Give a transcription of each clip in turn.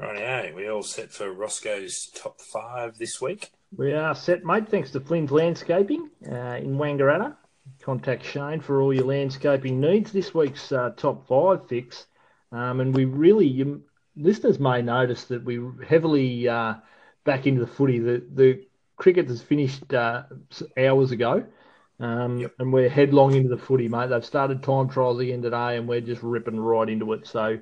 Right, we all set for Rosco's top five this week. We are set, mate. Thanks to Flynn's Landscaping uh, in Wangaratta. Contact Shane for all your landscaping needs. This week's uh, top five fix, um, and we really, you, listeners may notice that we heavily uh, back into the footy. The the cricket has finished uh, hours ago, um, yep. and we're headlong into the footy, mate. They've started time trials again today, and we're just ripping right into it. So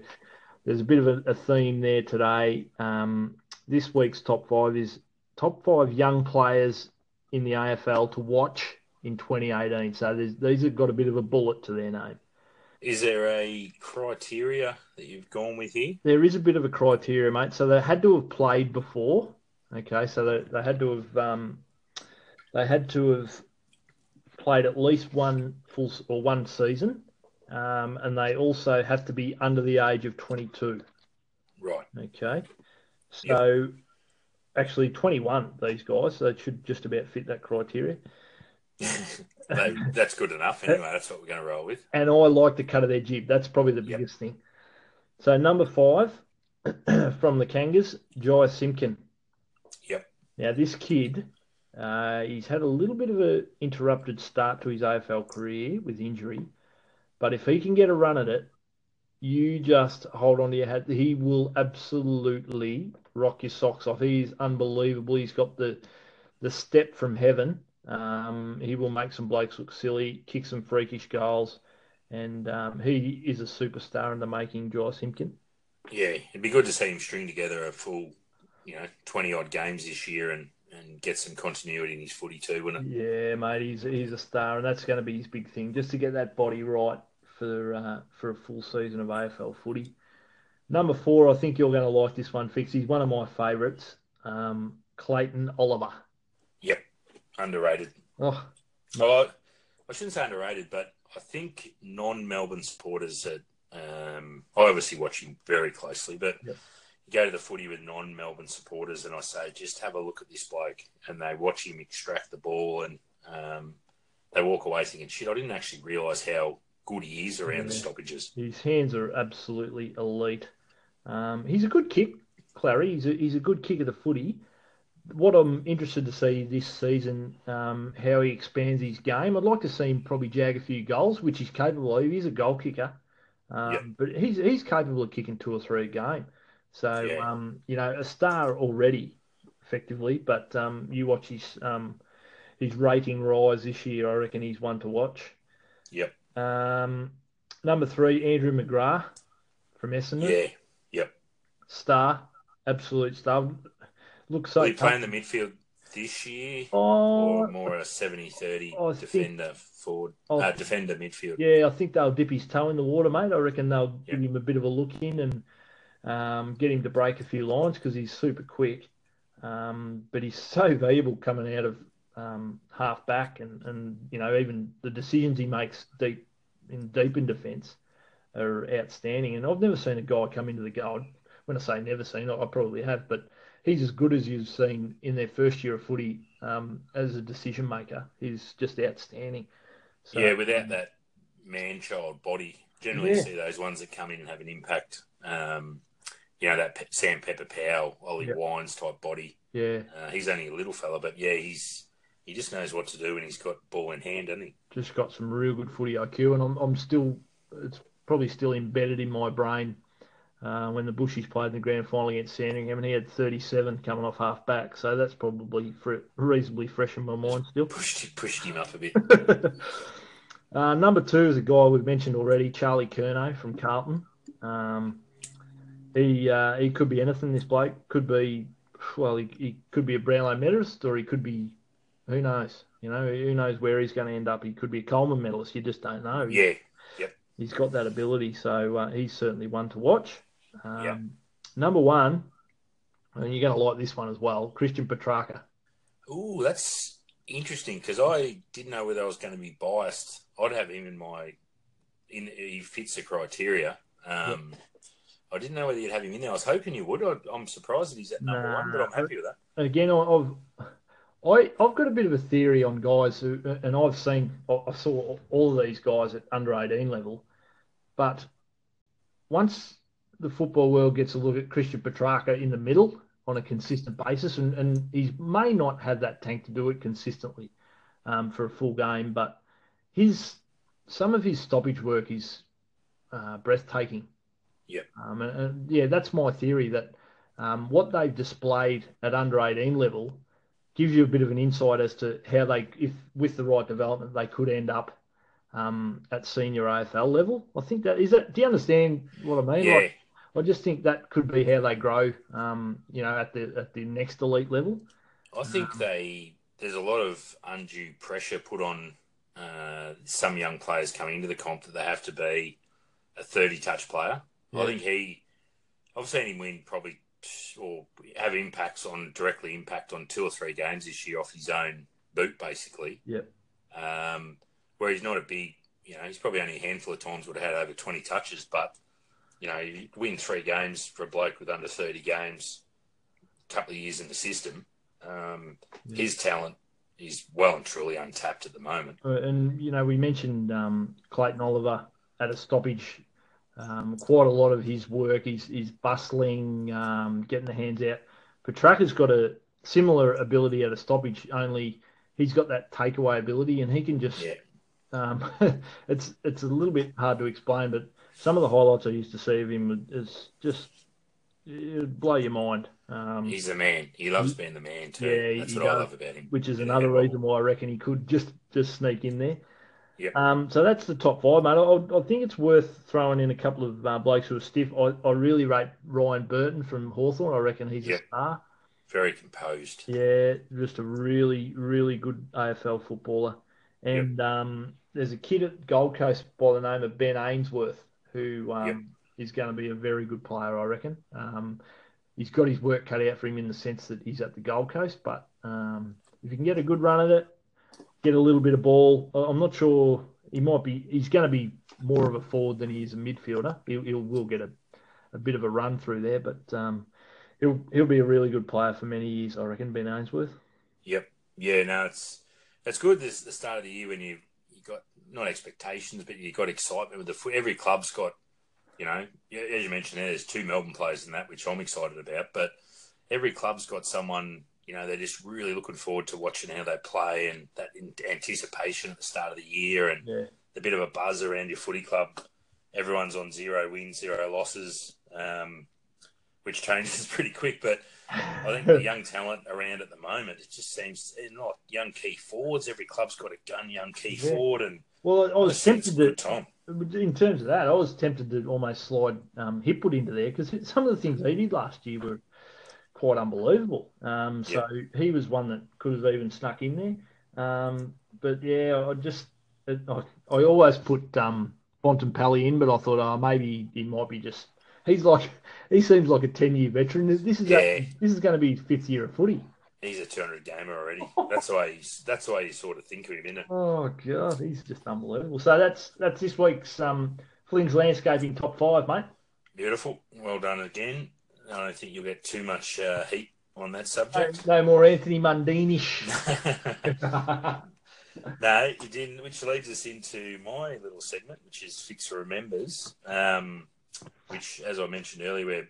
there's a bit of a, a theme there today. Um, this week's top five is top five young players in the AFL to watch in 2018. So these have got a bit of a bullet to their name. Is there a criteria that you've gone with here? There is a bit of a criteria, mate. So they had to have played before. Okay, so they, they had to have um, they had to have played at least one full or one season um, and they also have to be under the age of 22. Right. Okay. So, yep. actually, 21, these guys, so they should just about fit that criteria. that's good enough, anyway. That's what we're going to roll with. And I like the cut of their jib. That's probably the biggest yep. thing. So, number five from the Kangas, Jy Simpkin. Yep. Now, this kid, uh, he's had a little bit of an interrupted start to his AFL career with injury. But if he can get a run at it, you just hold on to your hat. He will absolutely rock your socks off. He's unbelievable. He's got the the step from heaven. Um, he will make some blokes look silly, kick some freakish goals, and um, he is a superstar in the making. Jy Simpkin. Yeah, it'd be good to see him string together a full, you know, twenty odd games this year and and get some continuity in his footy too, wouldn't it? Yeah, mate, he's he's a star, and that's going to be his big thing, just to get that body right for uh, for a full season of AFL footy. Number four, I think you're going to like this one, Fix. He's one of my favourites, um, Clayton Oliver. Yep, underrated. Oh, well, I, shouldn't say underrated, but I think non-Melbourne supporters that um, I obviously watch him very closely, but yep. you go to the footy with non-Melbourne supporters, and I say, just have a look at this bloke, and they watch him extract the ball, and um, they walk away thinking, shit, I didn't actually realise how good he is around yeah. the stoppages. His hands are absolutely elite. Um, he's a good kick, Clary. He's a, he's a good kick of the footy. What I'm interested to see this season, um, how he expands his game. I'd like to see him probably jag a few goals, which he's capable of. He's a goal kicker, um, but he's he's capable of kicking two or three a game. So yeah. um, you know, a star already, effectively. But um, you watch his um, his rating rise this year. I reckon he's one to watch. Yep. Um, number three, Andrew McGrath from Essendon. Yeah, yep. Star, absolute star. Looks so. Will he play in the midfield this year? Oh, or more a 70 30 defender think, forward, uh, defender midfield? Yeah, I think they'll dip his toe in the water, mate. I reckon they'll yep. give him a bit of a look in and um, get him to break a few lines because he's super quick. Um, but he's so valuable coming out of um, half back and, and you know even the decisions he makes deep in deep in defence are outstanding. And I've never seen a guy come into the goal. When I say never seen, I probably have, but he's as good as you've seen in their first year of footy um, as a decision maker. He's just outstanding. So, yeah, without um, that man-child body, generally yeah. see those ones that come in and have an impact. Um, you know that Sam Pepper Powell, Ollie yep. Wines type body. Yeah, uh, he's only a little fella, but yeah, he's he just knows what to do when he's got ball in hand, doesn't he? Just got some real good footy IQ, and I'm, I'm still, it's probably still embedded in my brain uh, when the Bushies played in the grand final against Sandringham, and he had 37 coming off half back, so that's probably fr- reasonably fresh in my mind still. Pushed, pushed him up a bit. uh, number two is a guy we've mentioned already, Charlie Curnow from Carlton. Um, he uh, he could be anything. This bloke could be well, he, he could be a Brownlow medalist, or he could be who knows? You know, who knows where he's going to end up? He could be a Coleman medalist. You just don't know. Yeah. Yep. He's got that ability, so uh, he's certainly one to watch. Um, yep. Number one, and you're going to like this one as well, Christian Petracca. Ooh, that's interesting because I didn't know whether I was going to be biased. I'd have him in my in he fits the criteria. Um, yep. I didn't know whether you'd have him in there. I was hoping you would. I, am surprised that he's at number nah, one, but I'm happy with that. Again, I've I, I've got a bit of a theory on guys who, and I've seen, I saw all of these guys at under 18 level, but once the football world gets a look at Christian Petracca in the middle on a consistent basis, and, and he may not have that tank to do it consistently um, for a full game, but his some of his stoppage work is uh, breathtaking. Yeah. Um, and, and, yeah, that's my theory that um, what they've displayed at under 18 level gives you a bit of an insight as to how they, if with the right development, they could end up um, at senior AFL level. I think that is that. Do you understand what I mean? Yeah. Like, I just think that could be how they grow. Um, you know, at the at the next elite level. I think um, they there's a lot of undue pressure put on uh, some young players coming into the comp that they have to be a 30 touch player. Yeah. I think he, I've seen him win probably or have impacts on directly impact on two or three games this year off his own boot, basically. Yep. Um, where he's not a big, you know, he's probably only a handful of times would have had over 20 touches, but, you know, you win three games for a bloke with under 30 games, a couple of years in the system. Um, yeah. His talent is well and truly untapped at the moment. Uh, and, you know, we mentioned um, Clayton Oliver at a stoppage um, quite a lot of his work is is bustling, um, getting the hands out. Petracca's got a similar ability at a stoppage, only he's got that takeaway ability, and he can just. Yeah. Um, it's it's a little bit hard to explain, but some of the highlights I used to see of him is just it'd blow your mind. Um, he's a man. He loves being the man too. Yeah, that's what does, I love about him. Which is another reason why I reckon he could just just sneak in there. Yeah. Um, so that's the top five, mate. I, I, think it's worth throwing in a couple of uh, blokes who are stiff. I, I really rate Ryan Burton from Hawthorn. I reckon he's yep. a star. Very composed. Yeah, just a really, really good AFL footballer. And yep. um, there's a kid at Gold Coast by the name of Ben Ainsworth who um, yep. is going to be a very good player, I reckon. Um, he's got his work cut out for him in the sense that he's at the Gold Coast, but um, if you can get a good run at it, get a little bit of ball. I'm not sure he might be. He's going to be more of a forward than he is a midfielder. He'll, he'll will get a, a bit of a run through there, but um, he'll he'll be a really good player for many years. I reckon Ben Ainsworth. Yep. Yeah. No, it's it's good. This the start of the year when you you got not expectations, but you got excitement with the every club's got. You know, as you mentioned, there's two Melbourne players in that, which I'm excited about. But every club's got someone you know, they're just really looking forward to watching how they play and that anticipation at the start of the year and yeah. the bit of a buzz around your footy club. Everyone's on zero wins, zero losses, um, which changes pretty quick. But I think the young talent around at the moment, it just seems not young key forwards. Every club's got a gun young key yeah. forward, and well, I was tempted to. Tom. In terms of that, I was tempted to almost slide um, Hipwood into there because some of the things he did last year were quite unbelievable. Um, so yep. he was one that could have even snuck in there. Um, but yeah, I just I, I always put um, Bontempelli in, but I thought, oh, maybe he might be just. He's like he seems like a ten year veteran. This is yeah. a, this is going to be fifth year of footy. He's a 200 gamer already. That's the way he's. That's way you sort of think of him, isn't it? Oh god, he's just unbelievable. So that's that's this week's um, Flynn's landscaping top five, mate. Beautiful. Well done again. I don't think you'll get too much uh, heat on that subject. No, no more Anthony Mundinish. no, you didn't. Which leads us into my little segment, which is Fixer Remembers, um, which, as I mentioned earlier, we're,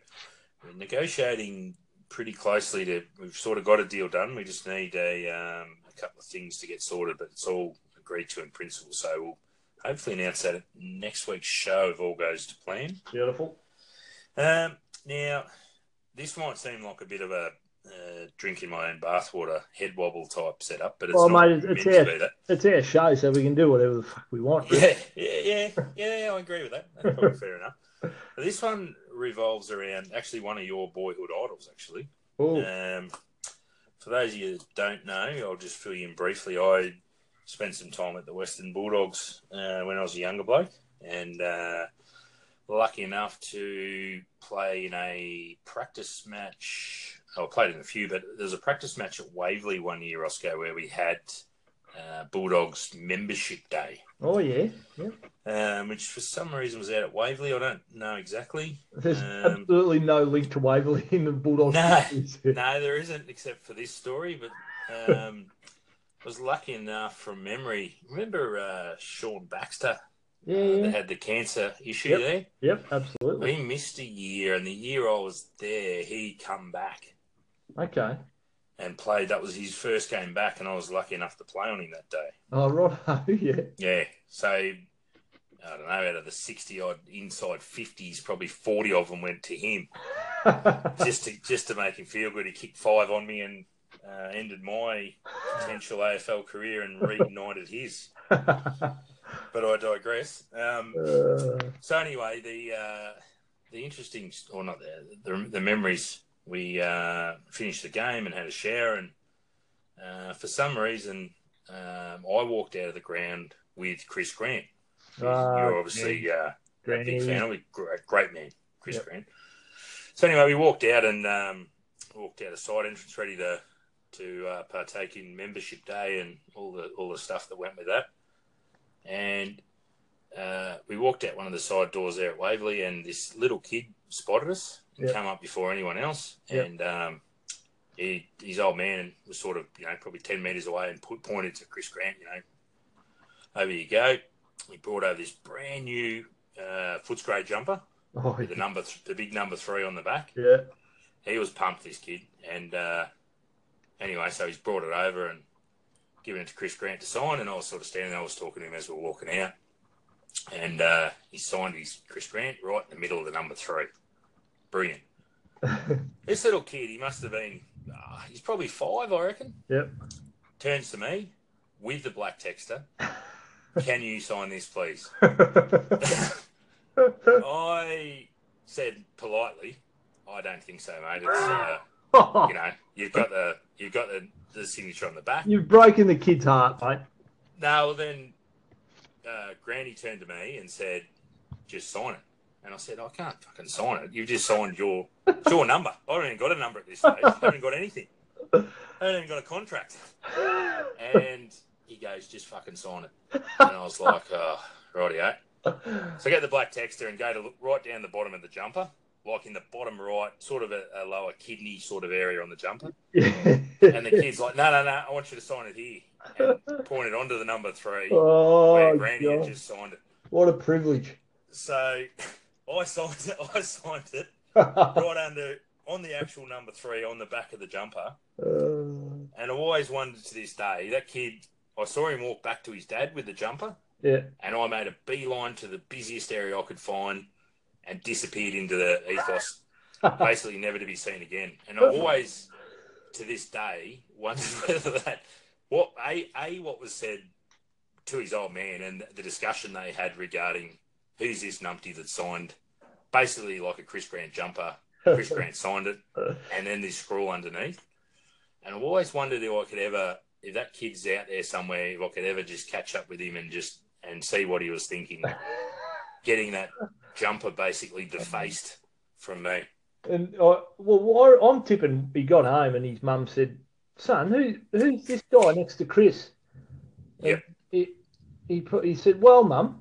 we're, negotiating pretty closely to. We've sort of got a deal done. We just need a, um, a couple of things to get sorted, but it's all agreed to in principle. So we'll hopefully announce that at next week's show if all goes to plan. Beautiful. Um, now, this might seem like a bit of a uh, drinking my own bathwater head wobble type setup, but it's well, not mate, it's our, It's our show, so we can do whatever the fuck we want. Yeah, yeah, yeah, yeah, I agree with that. That's probably fair enough. But this one revolves around actually one of your boyhood idols, actually. Um, for those of you that don't know, I'll just fill you in briefly. I spent some time at the Western Bulldogs uh, when I was a younger bloke, and uh, lucky enough to play in a practice match. I played in a few, but there's a practice match at Waverley one year, Oscar, where we had uh, Bulldogs membership day. Oh yeah, yeah. Um, which for some reason was out at Waverley. I don't know exactly. There's um, absolutely no link to Waverley in the Bulldogs. No, no, there isn't, except for this story. But um, I was lucky enough from memory. Remember uh, Sean Baxter yeah, yeah. They had the cancer issue yep. there. Yep, absolutely. He missed a year, and the year I was there, he come back Okay. and played. That was his first game back, and I was lucky enough to play on him that day. Oh, right. yeah. Yeah, so I don't know. Out of the sixty odd inside fifties, probably forty of them went to him, just to just to make him feel good. He kicked five on me and uh, ended my potential AFL career and reignited his. But I digress. Um, Uh, so anyway, the uh, the interesting, or not the the, the memories. We uh, finished the game and had a shower, and uh, for some reason, um, I walked out of the ground with Chris Grant. You're Ah, obviously uh, a big fan of. Great, great man, Chris Yep. Grant. So anyway, we walked out and um, walked out a side entrance, ready to to uh, partake in membership day and all the all the stuff that went with that. And uh, we walked out one of the side doors there at Waverley, and this little kid spotted us and Yep. come up before anyone else. Yep. And um, he, his old man was sort of, you know, probably 10 metres away and put, pointed to Chris Grant, you know, over you go. He brought over this brand new uh, Footscray jumper Oh, with the number, th- the big number three on the back. yeah. He was pumped, this kid. And uh, anyway, so he's brought it over and given it to Chris Grant to sign. And I was sort of standing there, I was talking to him as we were walking out. And uh, he signed his Chris Grant right in the middle of the number three. Brilliant. This little kid, he must have been, uh, he's probably five, I reckon. Yep. Turns to me with the black texter. Can you sign this, please? I said politely, I don't think so, mate. It's, uh, you know, you've got the you've got the, the signature on the back. You've broken the kid's heart, mate. No, well then, uh, Granny turned to me and said, "Just sign it." And I said, "I can't fucking sign it. You've just signed your your number. I haven't even got a number at this stage. I haven't got anything. I haven't even got a contract." And he goes, "Just fucking sign it." And I was like, "Oh, rightio." So I get the black texter and go to look right down the bottom of the jumper, like in the bottom right, sort of a, a lower kidney sort of area on the jumper. And the kid's like, no, no, no, I want you to sign it here. And pointed onto the number three oh, Granny had just signed it. what a privilege. So I signed it. I signed it right under on the actual number three on the back of the jumper. Uh, And I always wondered to this day that kid. I saw him walk back to his dad with the jumper, yeah. and I made a beeline to the busiest area I could find, and disappeared into the ethos. Basically, never to be seen again. And I always, to this day, wonder whether that what a a what was said to his old man and the discussion they had regarding who's this numpty that signed basically like a Chris Grant jumper. Chris Grant signed it, and then this scroll underneath. And I've always wondered if I could ever, if that kid's out there somewhere, if I could ever just catch up with him and just and see what he was thinking, getting that jumper basically defaced from me. And I, well, I'm tipping he got home and his mum said, "Son, who who's this guy next to Chris?" Yep. He he put, he said, "Well, mum,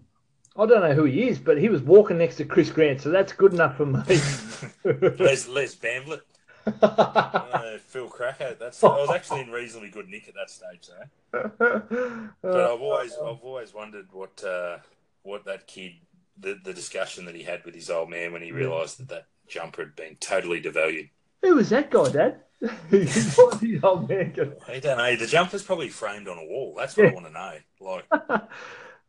I don't know who he is, but he was walking next to Chris Grant, so that's good enough for me." Les Les Bamblett, uh, Phil Krakouer. That's I was actually in reasonably good nick at that stage, though. But Uh, I've always I've always wondered what uh, what that kid the the discussion that he had with his old man when he realised that that jumper had been totally devalued. who was that guy, Dad? What his old man I don't know. The jumper's probably framed on a wall. That's what I want to know. Like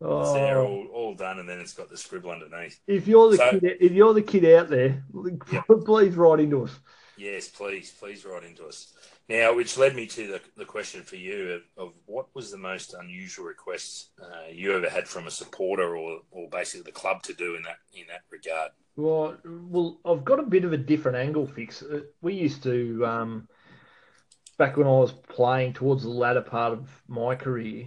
it's there Oh, all, all done, and then it's got the scribble underneath. if you're the So- kid, if you're the kid out there, Yep. please write into us. Yes, please, please write into us. Now, which led me to the, the question for you of, of what was the most unusual requests uh, you ever had from a supporter or, or basically the club to do in that in that regard? Well, well, I've got a bit of a different angle fix. Uh, We used to, um, back when I was playing towards the latter part of my career,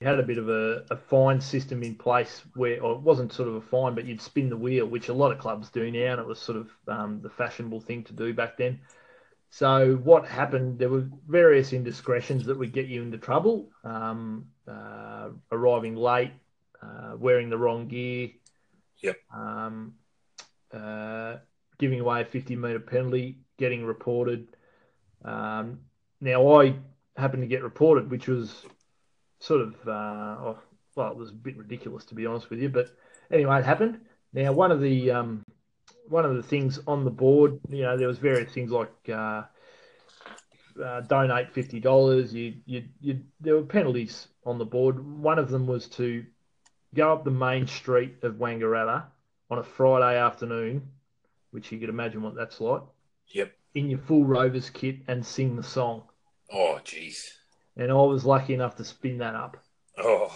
we had a bit of a, a fine system in place where, or it wasn't sort of a fine, but you'd spin the wheel, which a lot of clubs do now, and it was sort of um, the fashionable thing to do back then. So what happened? There were various indiscretions that would get you into trouble. Um, uh, arriving late, uh, wearing the wrong gear. Yep. Um, uh, giving away a 50 metre penalty, getting reported. Um, now I happened to get reported, which was sort of uh, oh, well, it was a bit ridiculous to be honest with you, but anyway, it happened. Now, one of the um, one of the things on the board, you know, there was various things like uh, uh, donate fifty dollars. You, you, you, there were penalties on the board. One of them was to go up the main street of Wangaratta on a Friday afternoon, which you could imagine what that's like. Yep. In your full Rovers kit and sing the song. Oh, jeez. And I was lucky enough to spin that up. Oh,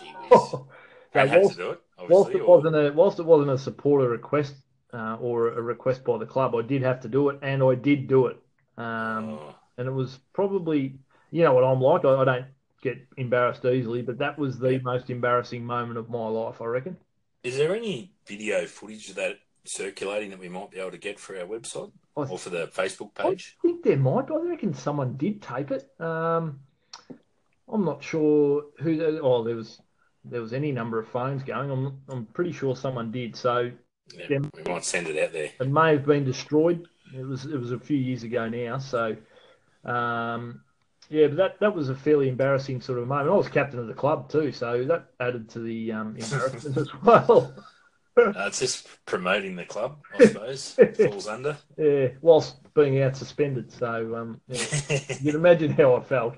jeez. To do it. Whilst it wasn't a whilst it wasn't a supporter request uh, or a request by the club, I did have to do it, and I did do it. Um, oh. And it was probably, you know what I'm like. I, I, don't get embarrassed easily, but that was the most embarrassing moment of my life, I reckon. Is there any video footage of that circulating that we might be able to get for our website th- or for the Facebook page? I think there might. I reckon someone did tape it. Um, I'm not sure who. Oh, there was there was any number of phones going. I'm I'm pretty sure someone did. So yeah, them, we might send it out there. It may have been destroyed. It was it was a few years ago now. So um, yeah, but that, that was a fairly embarrassing sort of moment. I was captain of the club too, so that added to the um, embarrassment as well. uh, it's just promoting the club, I suppose. falls under. Yeah, whilst being out suspended. So um, yeah. you can imagine how I felt.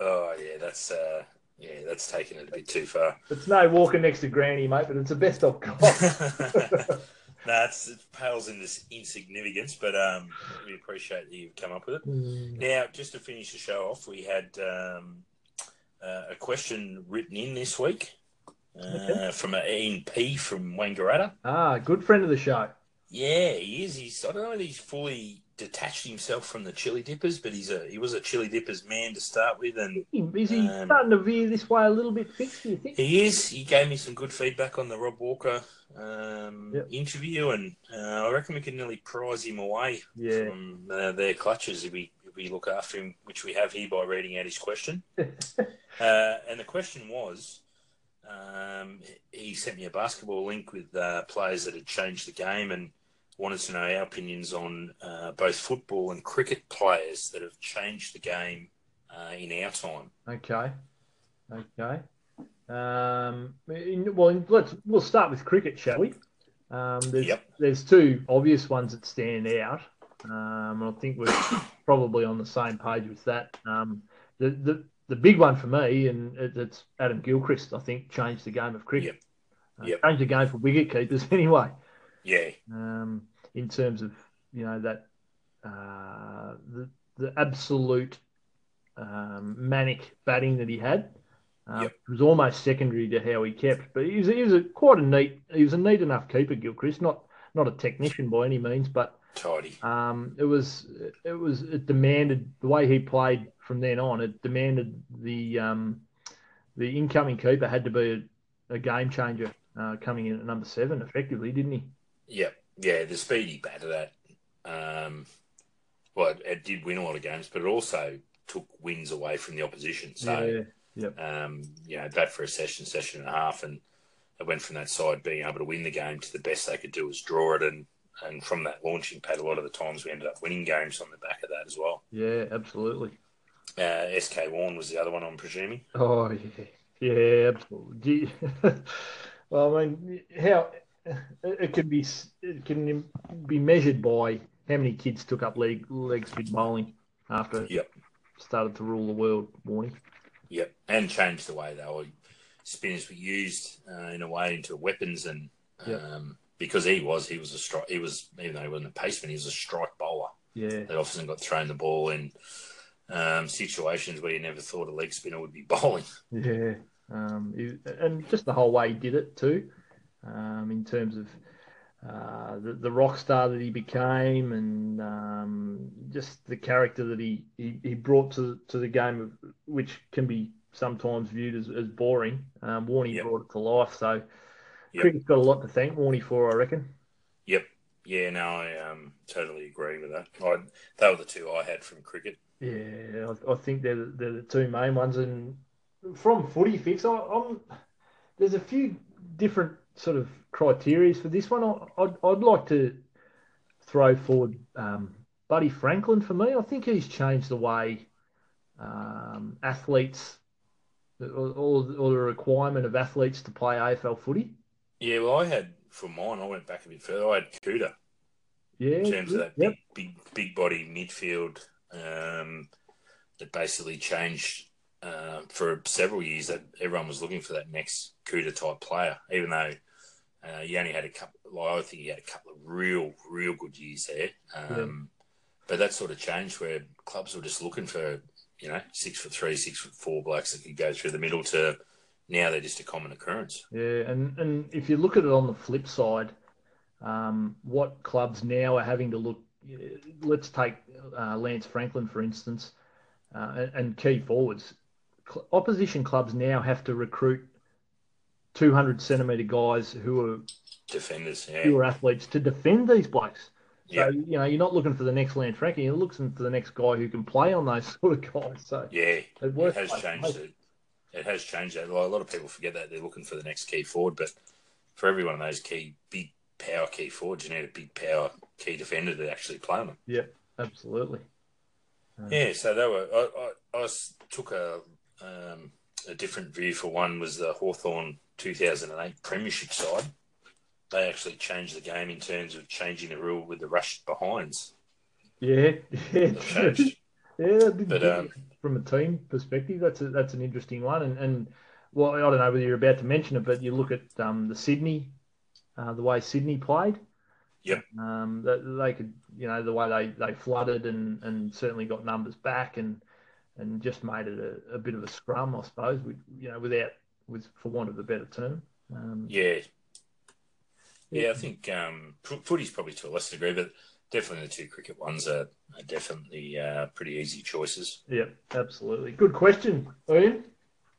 Oh yeah, that's uh, yeah, that's taking it a bit too far. It's no walking next to Granny, mate, but it's the best I've got. no, it's, it pales in this insignificance, but um, we appreciate that you've come up with it. Mm. Now, just to finish the show off, we had um, uh, a question written in this week uh, okay. from Ian P from Wangaratta. Ah, good friend of the show. Yeah, he is. He's I don't know if he's fully detached himself from the chili dippers, but he's a he was a chili dippers man to start with, and is he um, starting to veer this way a little bit? Fix, do you think? He is. He gave me some good feedback on the Rob Walker um, yep. interview, and uh, I reckon we can nearly prize him away yeah. from uh, their clutches if we if we look after him, which we have here by reading out his question. uh, and the question was. Um, he sent me a basketball link with uh, players that had changed the game, and wanted to know our opinions on uh, both football and cricket players that have changed the game uh, in our time. Okay, okay. Um, in, well, let's we'll start with cricket, shall we? Um, there's, yep. there's two obvious ones that stand out. Um, I think we're probably on the same page with that. Um, the, the the big one for me, and it, it's Adam Gilchrist. I think changed the game of cricket. Yep. Uh, yep. changed the game for wicket keepers anyway. Yeah. Um, in terms of you know that uh, the the absolute um, manic batting that he had. Uh, yep. It was almost secondary to how he kept, but he was, he was a, quite a neat. He was a neat enough keeper, Gilchrist. Not not a technician by any means, but tidy. Um, it was it was it demanded the way he played from then on. It demanded the um, the incoming keeper had to be a, a game changer uh, coming in at number seven, effectively, didn't he? Yep yeah, the speedy he batted at, um, well, it, it, did win a lot of games, but it also took wins away from the opposition. So, yeah, yep. um, you know, that for a session, session and a half, and it went from that side being able to win the game to the best they could do was draw it, and and from that launching pad, a lot of the times we ended up winning games on the back of that as well. Yeah, absolutely. Uh, SK Warne was the other one, I'm presuming. Oh yeah, yeah, absolutely. well, I mean, how it can be it can be measured by how many kids took up leg leg spin bowling after yep. started to rule the world. Warning. Yep, and changed the way they were spinners were used uh, in a way into weapons, and yep. um, because he was he was a strike he was even though he wasn't a paceman he was a strike bowler. Yeah, that often got thrown the ball in um, situations where you never thought a leg spinner would be bowling. Yeah, um, and just the whole way he did it too um, in terms of uh, the, the rock star that he became and um, just the character that he, he, he, brought to, to the game, of, which can be sometimes viewed as, as boring. Um, Warney yep. brought it to life. So yep. cricket's got a lot to thank Warney for, I reckon. Yep. Yeah, no, I um, totally agree with that. I, they were the two I had from cricket. Yeah, I, I think they're, the, they're the two main ones. And from footy fix, I, I'm, there's a few different sort of criteria for this one, I'd, I'd like to throw forward um, Buddy Franklin for me. I think he's changed the way um, athletes or, or, the requirement of athletes to play AFL footy. Yeah, well, I had for mine, I went back a bit further. I had Cooter Yeah. in terms of that yep. big, big, big body midfield um, that basically changed uh, for several years. That everyone was looking for that next Cooter type player, even though uh, he only had a couple. Well, I think he had a couple of real, real good years there. Um, But that sort of changed where clubs were just looking for you know six foot three, six foot four blokes that could go through the middle. To now they're just a common occurrence. Yeah, and, and if you look at it on the flip side, um, what clubs now are having to look, let's take uh, Lance Franklin, for instance, uh, and, and key forwards. Cl- opposition clubs now have to recruit 200 centimetre guys who are Defenders, yeah, are athletes to defend these blokes. So, Yeah. you know, you're not looking for the next Lance Franklin, you're looking for the next guy who can play on those sort of guys. So yeah. it It has both changed it. It has changed that. Like, a lot of people forget that they're looking for the next key forward, but for every one of those key, big power key forwards, you need a big power key defender to actually play them. Yeah, absolutely. Yeah, so they were. I, I, I took a um, a different view for one was the Hawthorn 2008 Premiership side. They actually changed the game in terms of changing the rule with the rush behinds. Yeah, yeah, yeah. But, um, from a team perspective, that's a, that's an interesting one. And, and well, I don't know whether you're about to mention it, but you look at um, the Sydney, uh, the way Sydney played. Yep. Um, that they could, you know, the way they, they flooded and, and certainly got numbers back and and just made it a, a bit of a scrum, I suppose. With, you know, without with for want of a better term. Um, Yeah, yeah. I think um, footy's probably to a lesser degree, but definitely the two cricket ones are, are definitely uh, pretty easy choices. Yep, absolutely. Good question, Ian.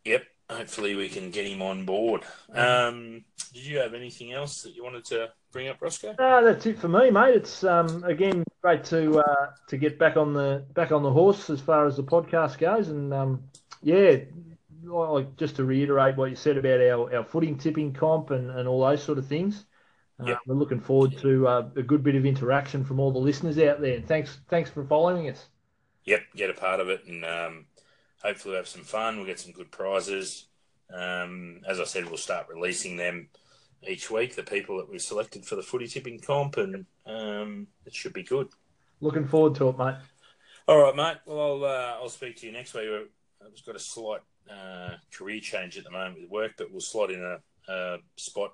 Yep. Hopefully, we can get him on board. Um, did you have anything else that you wanted to bring up, Rosco? No, that's it for me, mate. It's um, again great to uh, to get back on the back on the horse as far as the podcast goes, and um, yeah, like just to reiterate what you said about our, our footing tipping comp and, and all those sort of things. Uh, Yep. We're looking forward to uh, a good bit of interaction from all the listeners out there. And thanks thanks for following us. Yep, get a part of it, and um, hopefully we'll have some fun. We'll get some good prizes. Um, as I said, we'll start releasing them each week. The people that we've selected for the footy tipping comp, and um, it should be good. Looking forward to it, mate. All right, mate. Well, I'll uh, I'll speak to you next week. I've got a slight uh, career change at the moment with work, but we'll slot in a, a spot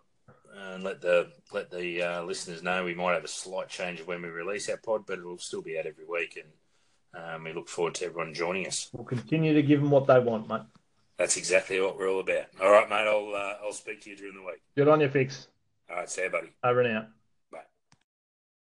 and let the let the uh, listeners know we might have a slight change of when we release our pod, but it'll still be out every week, and um, we look forward to everyone joining us. We'll continue to give them what they want, mate. That's exactly what we're all about. All right, mate. I'll uh, I'll speak to you during the week. Good on you, Fix. All right, see you, buddy. Over and out.